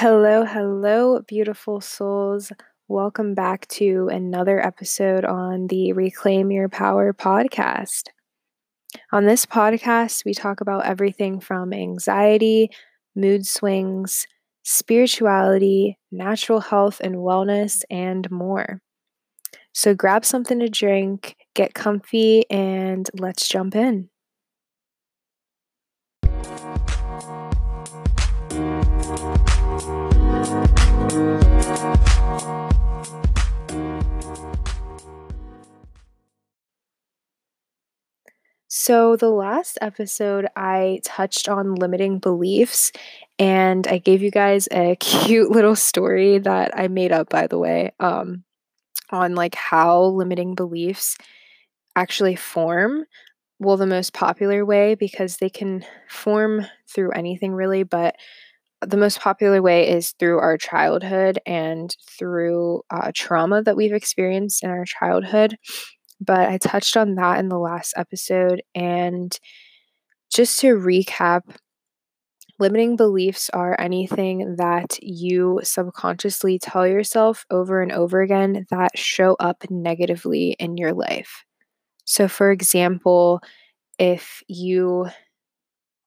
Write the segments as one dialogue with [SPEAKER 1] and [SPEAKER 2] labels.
[SPEAKER 1] Hello, hello, beautiful souls. Welcome back to another episode on the Reclaim Your Power podcast. On this podcast, we talk about everything from anxiety, mood swings, spirituality, natural health and wellness, and more. So grab something to drink, get comfy, and let's jump in. So, the last episode, I touched on limiting beliefs, and I gave you guys a cute little story that I made up, by the way, um, on like how limiting beliefs actually form. Well, the most popular way, because they can form through anything really, but the most popular way is through our childhood and through uh, trauma that we've experienced in our childhood. But I touched on that in the last episode. And just to recap, limiting beliefs are anything that you subconsciously tell yourself over and over again that show up negatively in your life. So, for example, if you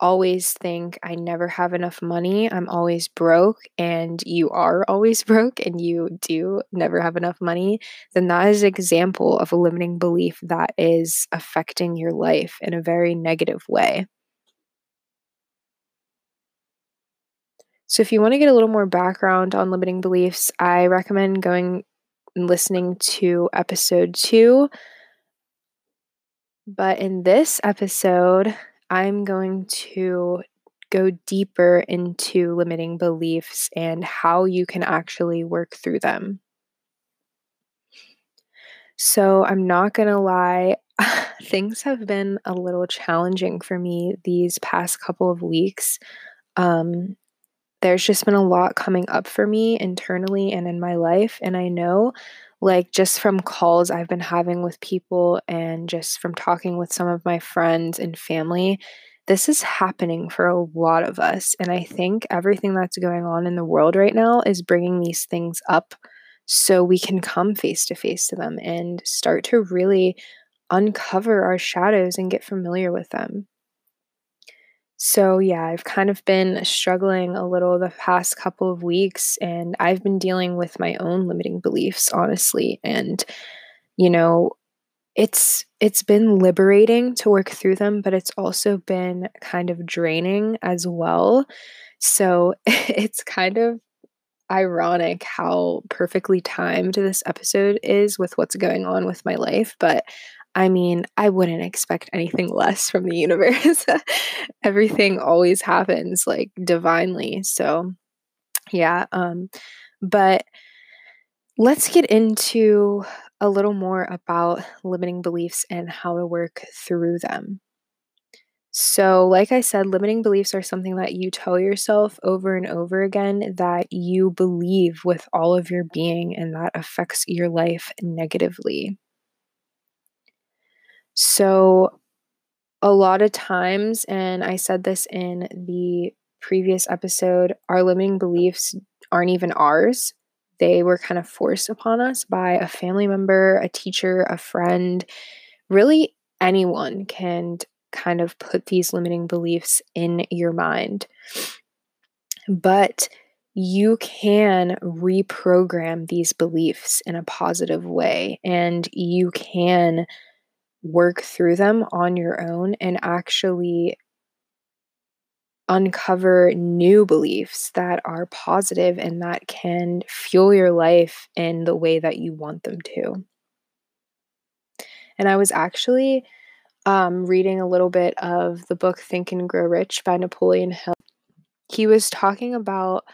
[SPEAKER 1] always think I never have enough money, I'm always broke, and you are always broke and you do never have enough money, then that is an example of a limiting belief that is affecting your life in a very negative way. So, if you want to get a little more background on limiting beliefs, I recommend going and listening to episode two. But in this episode, I'm going to go deeper into limiting beliefs and how you can actually work through them. So, I'm not going to lie, things have been a little challenging for me these past couple of weeks. Um, there's just been a lot coming up for me internally and in my life. And I know like just from calls I've been having with people and just from talking with some of my friends and family, this is happening for a lot of us. And I think everything that's going on in the world right now is bringing these things up so we can come face to face to them and start to really uncover our shadows and get familiar with them. So, yeah, I've kind of been struggling a little the past couple of weeks, and I've been dealing with my own limiting beliefs, honestly. And, you know, it's it's been liberating to work through them, but it's also been kind of draining as well. So, it's kind of ironic how perfectly timed this episode is with what's going on with my life, but I mean, I wouldn't expect anything less from the universe. Everything always happens like divinely. So, yeah, um but let's get into a little more about limiting beliefs and how to work through them. So, like I said, limiting beliefs are something that you tell yourself over and over again that you believe with all of your being and that affects your life negatively. So, a lot of times, and I said this in the previous episode, our limiting beliefs aren't even ours. They were kind of forced upon us by a family member, a teacher, a friend. Really, anyone can kind of put these limiting beliefs in your mind. But you can reprogram these beliefs in a positive way, and you can work through them on your own and actually uncover new beliefs that are positive and that can fuel your life in the way that you want them to. And I was actually um, reading a little bit of the book Think and Grow Rich by Napoleon Hill. He was talking about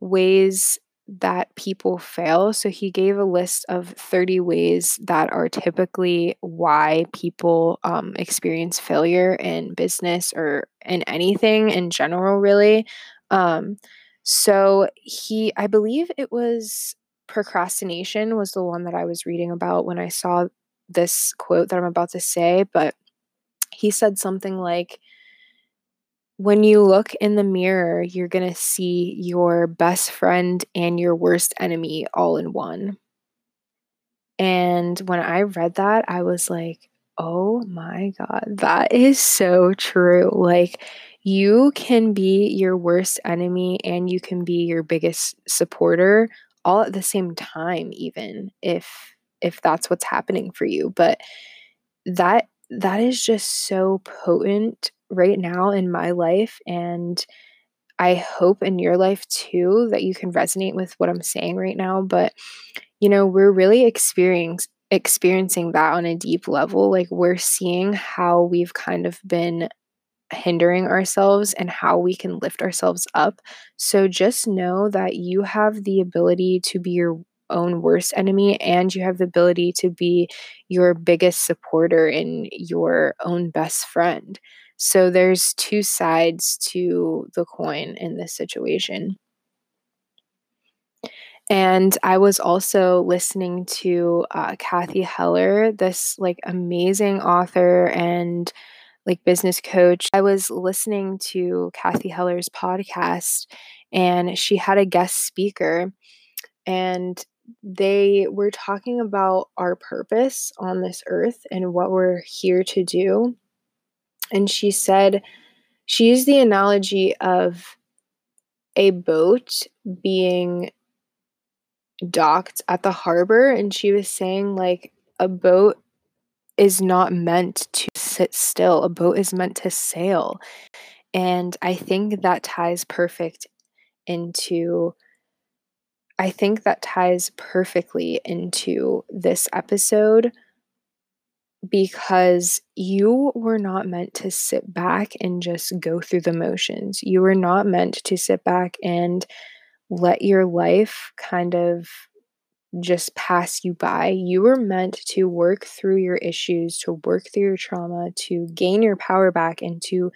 [SPEAKER 1] ways that people fail. So he gave a list of 30 ways that are typically why people um, experience failure in business or in anything in general, really. Um, so he, I believe it was procrastination, was the one that I was reading about when I saw this quote that I'm about to say. But he said something like, when you look in the mirror, you're going to see your best friend and your worst enemy all in one. And when I read that, I was like, oh my God, that is so true. Like, you can be your worst enemy and you can be your biggest supporter all at the same time even if if that's what's happening for you but that that is just so potent right now in my life and I hope in your life too that you can resonate with what I'm saying right now but you know we're really experiencing experiencing that on a deep level like we're seeing how we've kind of been hindering ourselves and how we can lift ourselves up. So just know that you have the ability to be your own worst enemy and you have the ability to be your biggest supporter and your own best friend. So there's two sides to the coin in this situation. And I was also listening to uh, Cathy Heller, this like amazing author and like business coach. I was listening to Cathy Heller's podcast and she had a guest speaker and they were talking about our purpose on this earth and what we're here to do. And she said, she used the analogy of a boat being docked at the harbor. And she was saying, like, a boat is not meant to sit still. A boat is meant to sail. And I think that ties perfect into I think that ties perfectly into this episode because you were not meant to sit back and just go through the motions. You were not meant to sit back and let your life kind of just pass you by. You were meant to work through your issues, to work through your trauma, to gain your power back, and to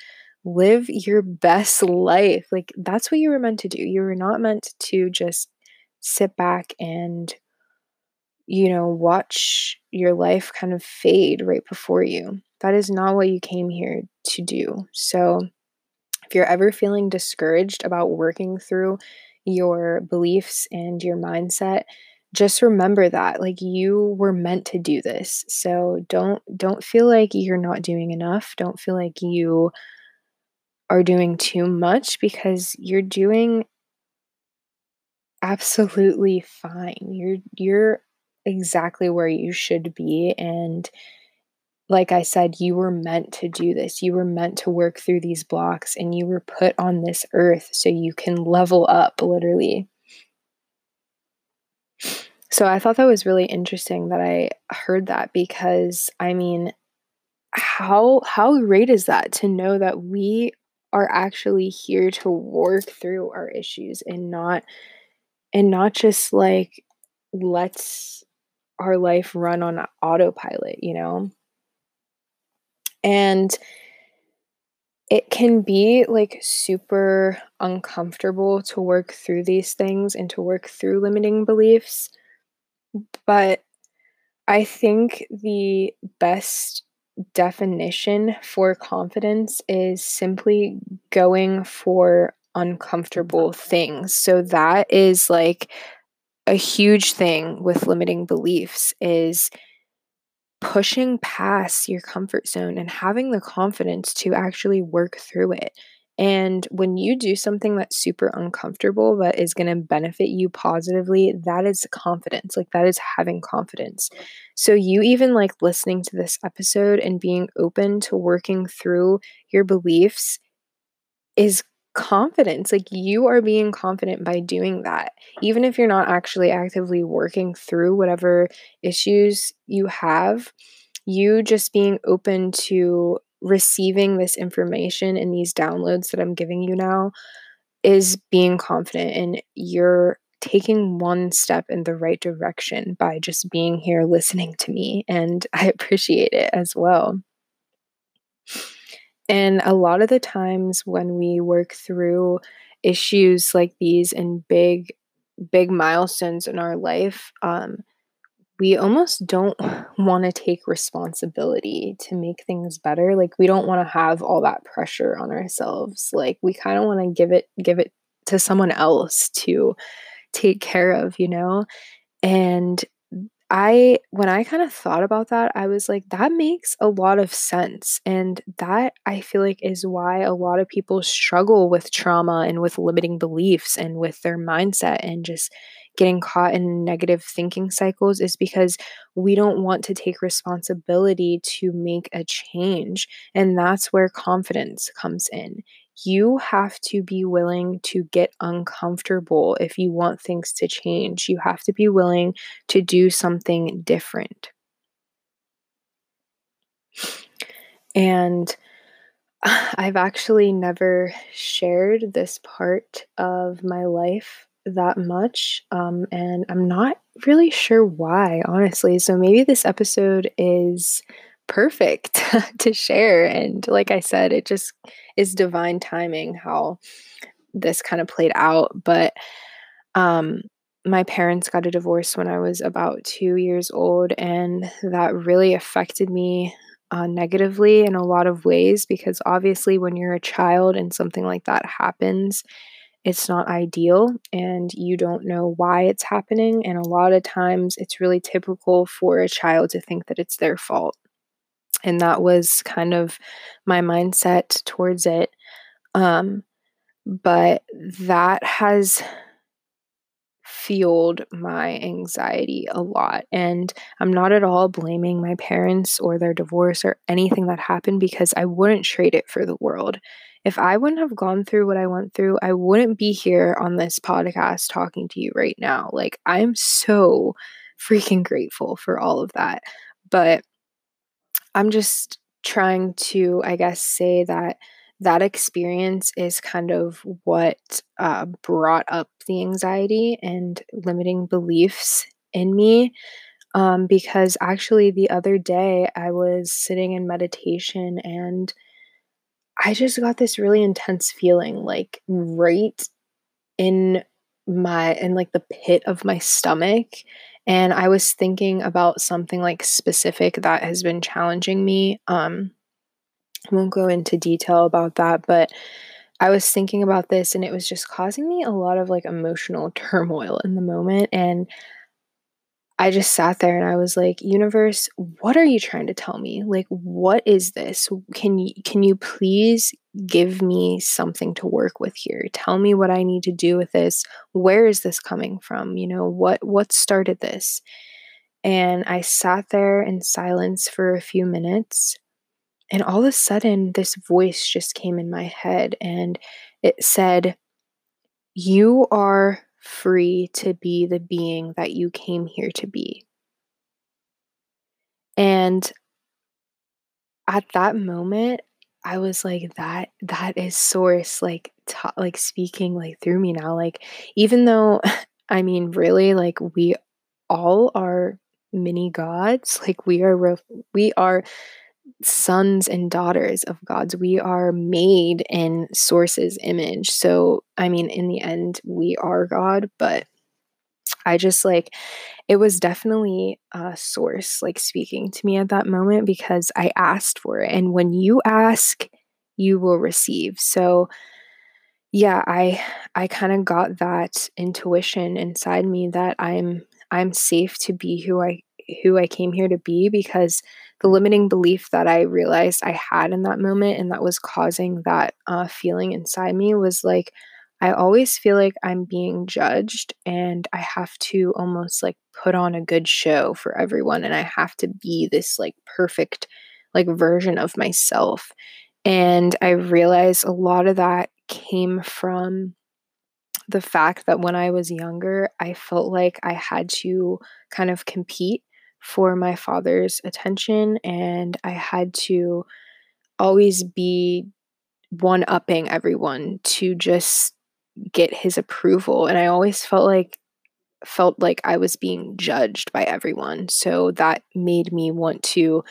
[SPEAKER 1] live your best life. Like, that's what you were meant to do. You were not meant to just sit back and, you know, watch your life kind of fade right before you. That is not what you came here to do. So, if you're ever feeling discouraged about working through your beliefs and your mindset, just remember that like you were meant to do this so don't don't feel like you're not doing enough don't feel like you are doing too much because you're doing absolutely fine you're you're exactly where you should be and like I said, you were meant to do this. You were meant to work through these blocks and you were put on this earth so you can level up, literally. So I thought that was really interesting that I heard that because I mean how how great is that to know that we are actually here to work through our issues and not and not just like let's our life run on autopilot, you know? And it can be like super uncomfortable to work through these things and to work through limiting beliefs but I think the best definition for confidence is simply going for uncomfortable things. So that is like a huge thing with limiting beliefs is pushing past your comfort zone and having the confidence to actually work through it. And when you do something that's super uncomfortable but is going to benefit you positively, that is confidence. Like that is having confidence. So you even like listening to this episode and being open to working through your beliefs is confidence. Like you are being confident by doing that. Even if you're not actually actively working through whatever issues you have, you just being open to receiving this information and these downloads that I'm giving you now is being confident and you're taking one step in the right direction by just being here listening to me. And I appreciate it as well. And a lot of the times when we work through issues like these and big, big milestones in our life, um, we almost don't want to take responsibility to make things better. Like we don't want to have all that pressure on ourselves. Like we kind of want to give it give it to someone else to take care of, you know? And I when I kind of thought about that, I was like that makes a lot of sense and that I feel like is why a lot of people struggle with trauma and with limiting beliefs and with their mindset and just getting caught in negative thinking cycles is because we don't want to take responsibility to make a change and that's where confidence comes in you have to be willing to get uncomfortable if you want things to change. You have to be willing to do something different. And I've actually never shared this part of my life that much. Um, and I'm not really sure why, honestly. So maybe this episode is perfect to share. And like I said, it just is divine timing how this kind of played out. But um, my parents got a divorce when I was about two years old, and that really affected me uh, negatively in a lot of ways because obviously, when you're a child and something like that happens, it's not ideal and you don't know why it's happening. And a lot of times, it's really typical for a child to think that it's their fault and that was kind of my mindset towards it um, but that has fueled my anxiety a lot and i'm not at all blaming my parents or their divorce or anything that happened because i wouldn't trade it for the world. If i wouldn't have gone through what i went through i wouldn't be here on this podcast talking to you right now. Like i'm so freaking grateful for all of that but I'm just trying to, I guess, say that that experience is kind of what uh, brought up the anxiety and limiting beliefs in me. Um, because actually, the other day I was sitting in meditation and I just got this really intense feeling like right in my in like the pit of my stomach and I was thinking about something like specific that has been challenging me. Um, I won't go into detail about that, but I was thinking about this and it was just causing me a lot of like emotional turmoil in the moment. And I just sat there and I was like, universe, what are you trying to tell me? Like what is this? Can you can you please give me something to work with here? Tell me what I need to do with this. Where is this coming from? You know, what what started this? And I sat there in silence for a few minutes and all of a sudden this voice just came in my head and it said, "You are free to be the being that you came here to be. And at that moment, I was like, that that is source like ta- like speaking like through me now. Like even though I mean really like we all are mini gods, like we are re- we are sons and daughters of God's. We are made in Source's image. So, I mean, in the end, we are God, but I just like it was definitely a source like speaking to me at that moment because I asked for it. And when you ask, you will receive. So, yeah, I I kind of got that intuition inside me that I'm I'm safe to be who I who I came here to be because the limiting belief that I realized I had in that moment and that was causing that uh, feeling inside me was like, I always feel like I'm being judged and I have to almost like put on a good show for everyone and I have to be this like perfect like version of myself. And I realized a lot of that came from the fact that when I was younger, I felt like I had to kind of compete for my father's attention and I had to always be one upping everyone to just get his approval and I always felt like felt like I was being judged by everyone. So that made me want to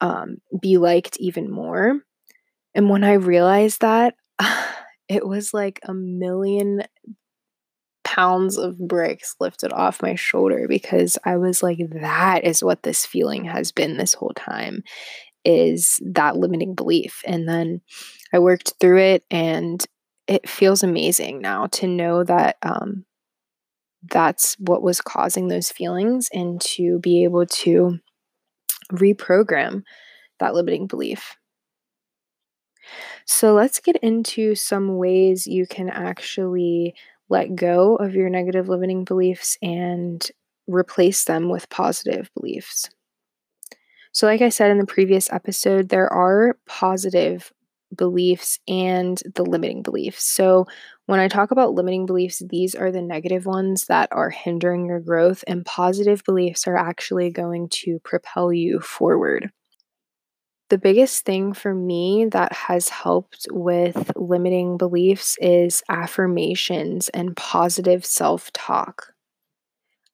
[SPEAKER 1] um, be liked even more. And when I realized that, it was like a million pounds of bricks lifted off my shoulder because I was like, that is what this feeling has been this whole time is that limiting belief. And then I worked through it and it feels amazing now to know that um, that's what was causing those feelings and to be able to reprogram that limiting belief. So let's get into some ways you can actually let go of your negative limiting beliefs and replace them with positive beliefs. So, like I said in the previous episode, there are positive beliefs and the limiting beliefs. So, when I talk about limiting beliefs, these are the negative ones that are hindering your growth, and positive beliefs are actually going to propel you forward. The biggest thing for me that has helped with limiting beliefs is affirmations and positive self talk.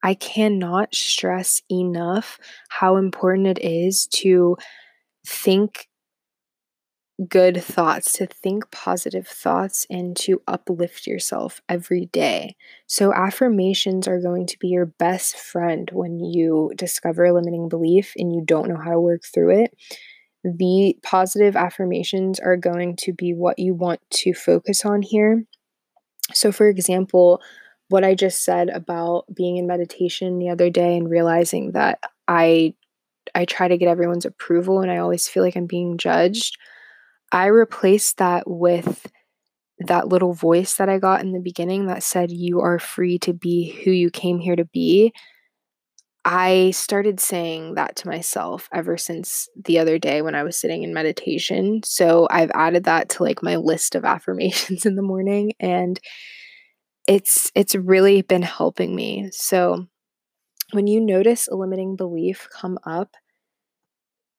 [SPEAKER 1] I cannot stress enough how important it is to think good thoughts, to think positive thoughts, and to uplift yourself every day. So, affirmations are going to be your best friend when you discover a limiting belief and you don't know how to work through it. The positive affirmations are going to be what you want to focus on here. So, for example, what I just said about being in meditation the other day and realizing that I I try to get everyone's approval and I always feel like I'm being judged. I replaced that with that little voice that I got in the beginning that said, You are free to be who you came here to be. I started saying that to myself ever since the other day when I was sitting in meditation. So I've added that to like my list of affirmations in the morning and it's it's really been helping me. So when you notice a limiting belief come up,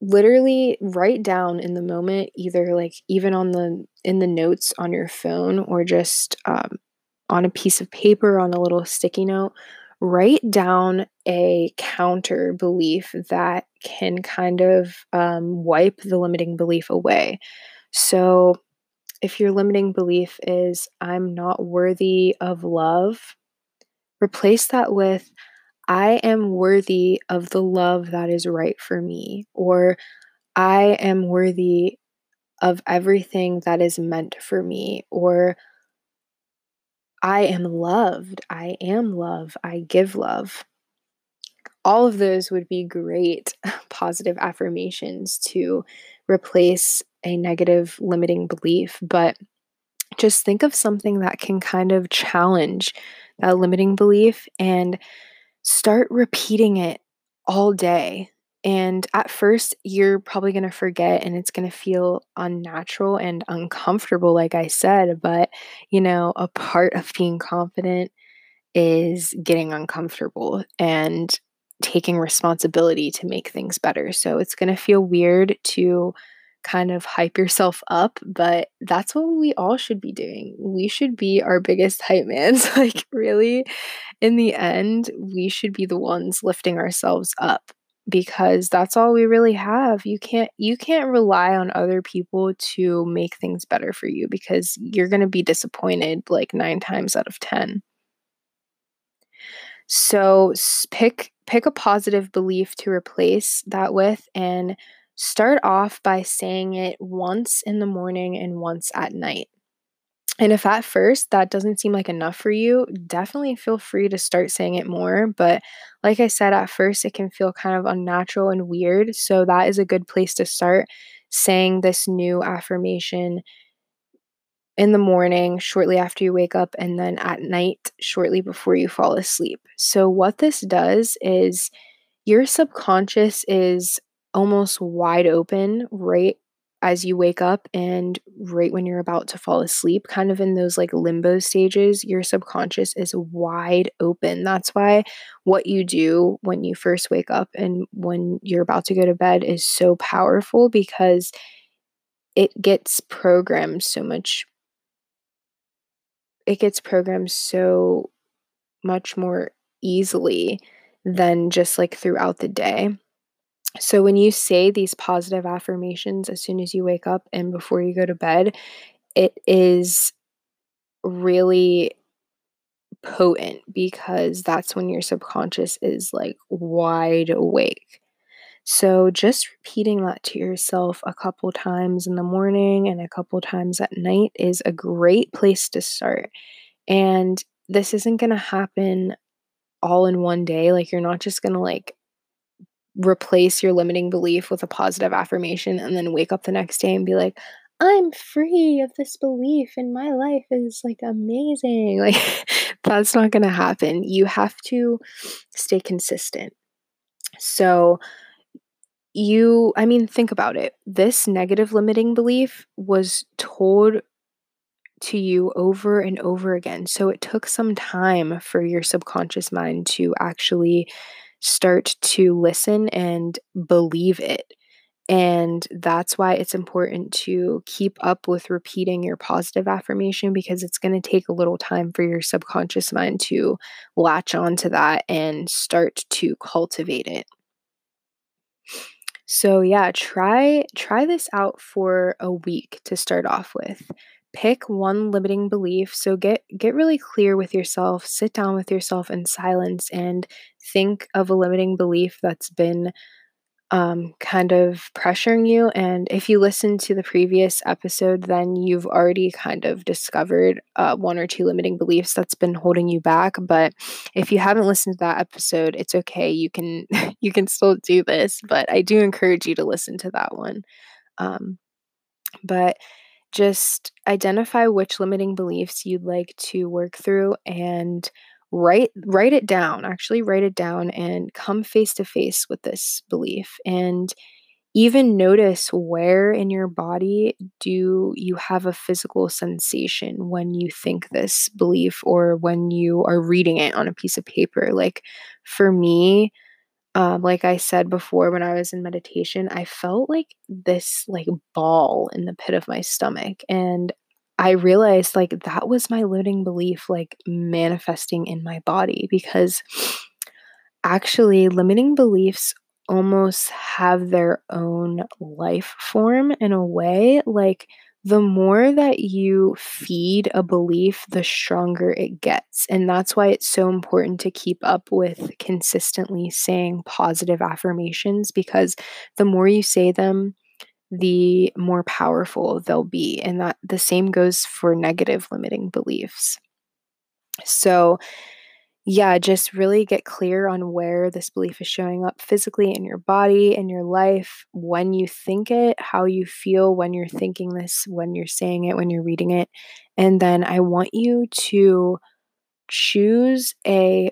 [SPEAKER 1] literally write down in the moment either like even on the in the notes on your phone or just um, on a piece of paper on a little sticky note write down a counter belief that can kind of um, wipe the limiting belief away. So if your limiting belief is i'm not worthy of love replace that with I am worthy of the love that is right for me, or I am worthy of everything that is meant for me, or I am loved, I am love, I give love. All of those would be great positive affirmations to replace a negative limiting belief, but just think of something that can kind of challenge that limiting belief and start repeating it all day. And at first, you're probably going to forget and it's going to feel unnatural and uncomfortable, like I said. But, you know, a part of being confident is getting uncomfortable and taking responsibility to make things better. So it's going to feel weird to kind of hype yourself up, but that's what we all should be doing. We should be our biggest hype mans. like, really, in the end, we should be the ones lifting ourselves up because that's all we really have. You can't you can't rely on other people to make things better for you because you're going to be disappointed like 9 times out of 10. So pick pick a positive belief to replace that with and start off by saying it once in the morning and once at night. And if at first that doesn't seem like enough for you, definitely feel free to start saying it more. But like I said, at first it can feel kind of unnatural and weird. So that is a good place to start saying this new affirmation in the morning, shortly after you wake up, and then at night, shortly before you fall asleep. So, what this does is your subconscious is almost wide open right as you wake up and right when you're about to fall asleep, kind of in those like limbo stages, your subconscious is wide open. That's why what you do when you first wake up and when you're about to go to bed is so powerful because it gets programmed so much. It gets programmed so much more easily than just like throughout the day. So, when you say these positive affirmations as soon as you wake up and before you go to bed, it is really potent because that's when your subconscious is like wide awake. So, just repeating that to yourself a couple times in the morning and a couple times at night is a great place to start. And this isn't going to happen all in one day. Like, you're not just going to like replace your limiting belief with a positive affirmation and then wake up the next day and be like, I'm free of this belief and my life is like amazing. Like, that's not going to happen. You have to stay consistent. So, you, I mean, think about it. This negative limiting belief was told to you over and over again. So it took some time for your subconscious mind to actually start to listen and believe it. And that's why it's important to keep up with repeating your positive affirmation because it's going to take a little time for your subconscious mind to latch onto that and start to cultivate it. So yeah, try try this out for a week to start off with. Pick one limiting belief. So get get really clear with yourself, sit down with yourself in silence and think of a limiting belief that's been um, kind of pressuring you. And if you listen to the previous episode, then you've already kind of discovered uh, one or two limiting beliefs that's been holding you back. But if you haven't listened to that episode, it's okay. You can you can still do this. But I do encourage you to listen to that one. Um, but just identify which limiting beliefs you'd like to work through and write write it down actually write it down and come face to face with this belief and even notice where in your body do you have a physical sensation when you think this belief or when you are reading it on a piece of paper. Like for me um, like i said before when i was in meditation i felt like this like ball in the pit of my stomach and I realized like that was my limiting belief, like manifesting in my body because actually limiting beliefs almost have their own life form in a way. Like the more that you feed a belief, the stronger it gets. And that's why it's so important to keep up with consistently saying positive affirmations because the more you say them, the more powerful they'll be. And that the same goes for negative limiting beliefs. So, yeah, just really get clear on where this belief is showing up physically in your body, in your life, when you think it, how you feel when you're thinking this, when you're saying it, when you're reading it. And then I want you to choose a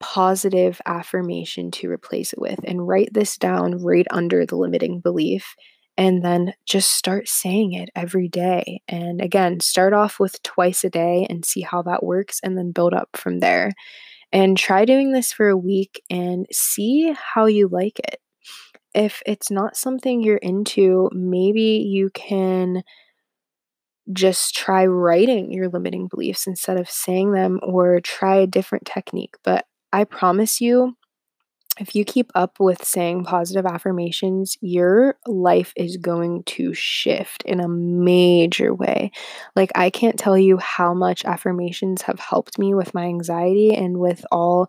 [SPEAKER 1] positive affirmation to replace it with and write this down right under the limiting belief and then just start saying it every day. And again, start off with twice a day and see how that works, and then build up from there. And try doing this for a week and see how you like it. If it's not something you're into, maybe you can just try writing your limiting beliefs instead of saying them or try a different technique. But I promise you, if you keep up with saying positive affirmations, your life is going to shift in a major way. Like, I can't tell you how much affirmations have helped me with my anxiety and with all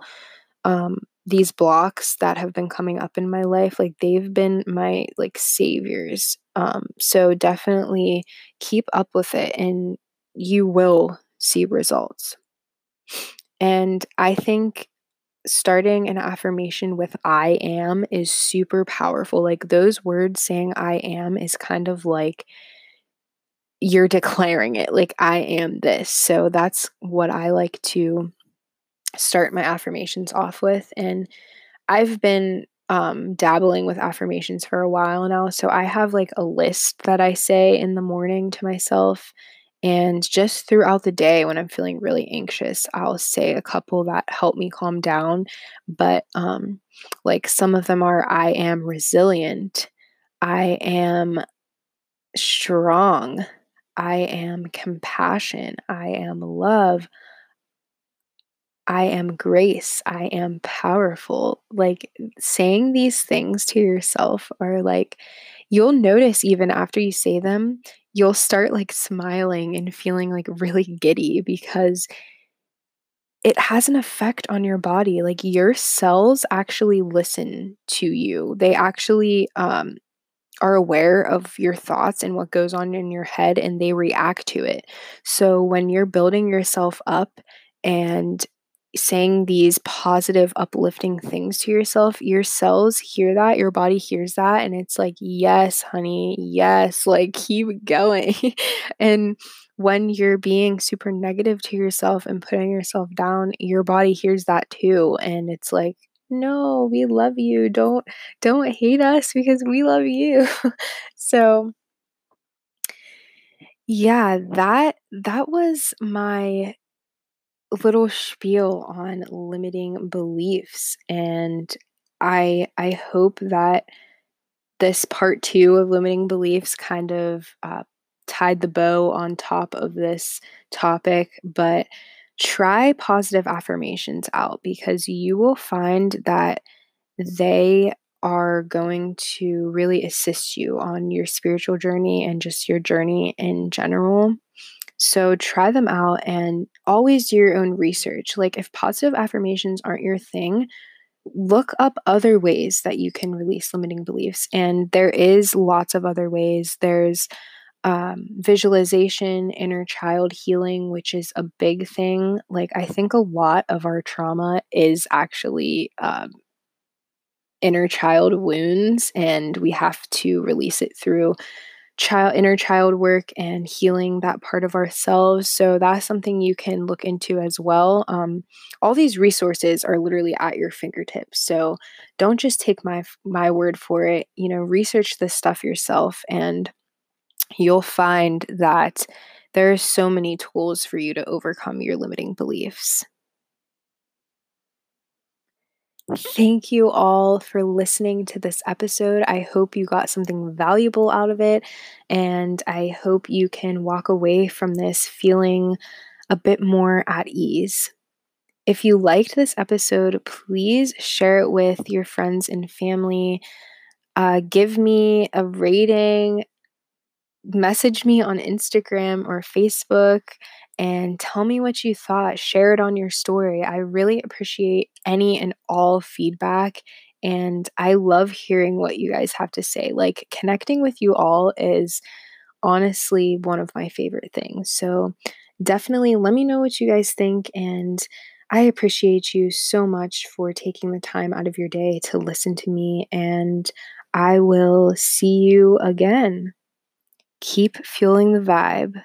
[SPEAKER 1] um, these blocks that have been coming up in my life. Like, they've been my like saviors. Um, so, definitely keep up with it and you will see results. And I think starting an affirmation with I am is super powerful. Like those words saying I am is kind of like you're declaring it, like I am this. So that's what I like to start my affirmations off with. And I've been um, dabbling with affirmations for a while now. So I have like a list that I say in the morning to myself and just throughout the day, when I'm feeling really anxious, I'll say a couple that help me calm down. But um, like some of them are I am resilient, I am strong, I am compassion, I am love, I am grace, I am powerful. Like saying these things to yourself are like, you'll notice even after you say them, you'll start like smiling and feeling like really giddy because it has an effect on your body. Like your cells actually listen to you. They actually um, are aware of your thoughts and what goes on in your head and they react to it. So when you're building yourself up and saying these positive, uplifting things to yourself, your cells hear that, your body hears that, and it's like, yes, honey, yes, like keep going. and when you're being super negative to yourself and putting yourself down, your body hears that too. And it's like, no, we love you. Don't don't hate us because we love you. so yeah, that that was my little spiel on limiting beliefs and I I hope that this part 2 of limiting beliefs kind of uh, tied the bow on top of this topic, but try positive affirmations out because you will find that they are going to really assist you on your spiritual journey and just your journey in general. So try them out and always do your own research. Like, if positive affirmations aren't your thing, look up other ways that you can release limiting beliefs. And there is lots of other ways. There's um, visualization, inner child healing, which is a big thing. Like, I think a lot of our trauma is actually um, inner child wounds, and we have to release it through child inner child work and healing that part of ourselves. So that's something you can look into as well. Um, all these resources are literally at your fingertips. So don't just take my my word for it. You know research this stuff yourself and you'll find that there are so many tools for you to overcome your limiting beliefs Thank you all for listening to this episode. I hope you got something valuable out of it, and I hope you can walk away from this feeling a bit more at ease. If you liked this episode, please share it with your friends and family. Uh, give me a rating, message me on Instagram or Facebook and tell me what you thought. Share it on your story. I really appreciate any and all feedback. And I love hearing what you guys have to say. Like, connecting with you all is honestly one of my favorite things. So, definitely let me know what you guys think. And I appreciate you so much for taking the time out of your day to listen to me. And I will see you again. Keep fueling the vibe.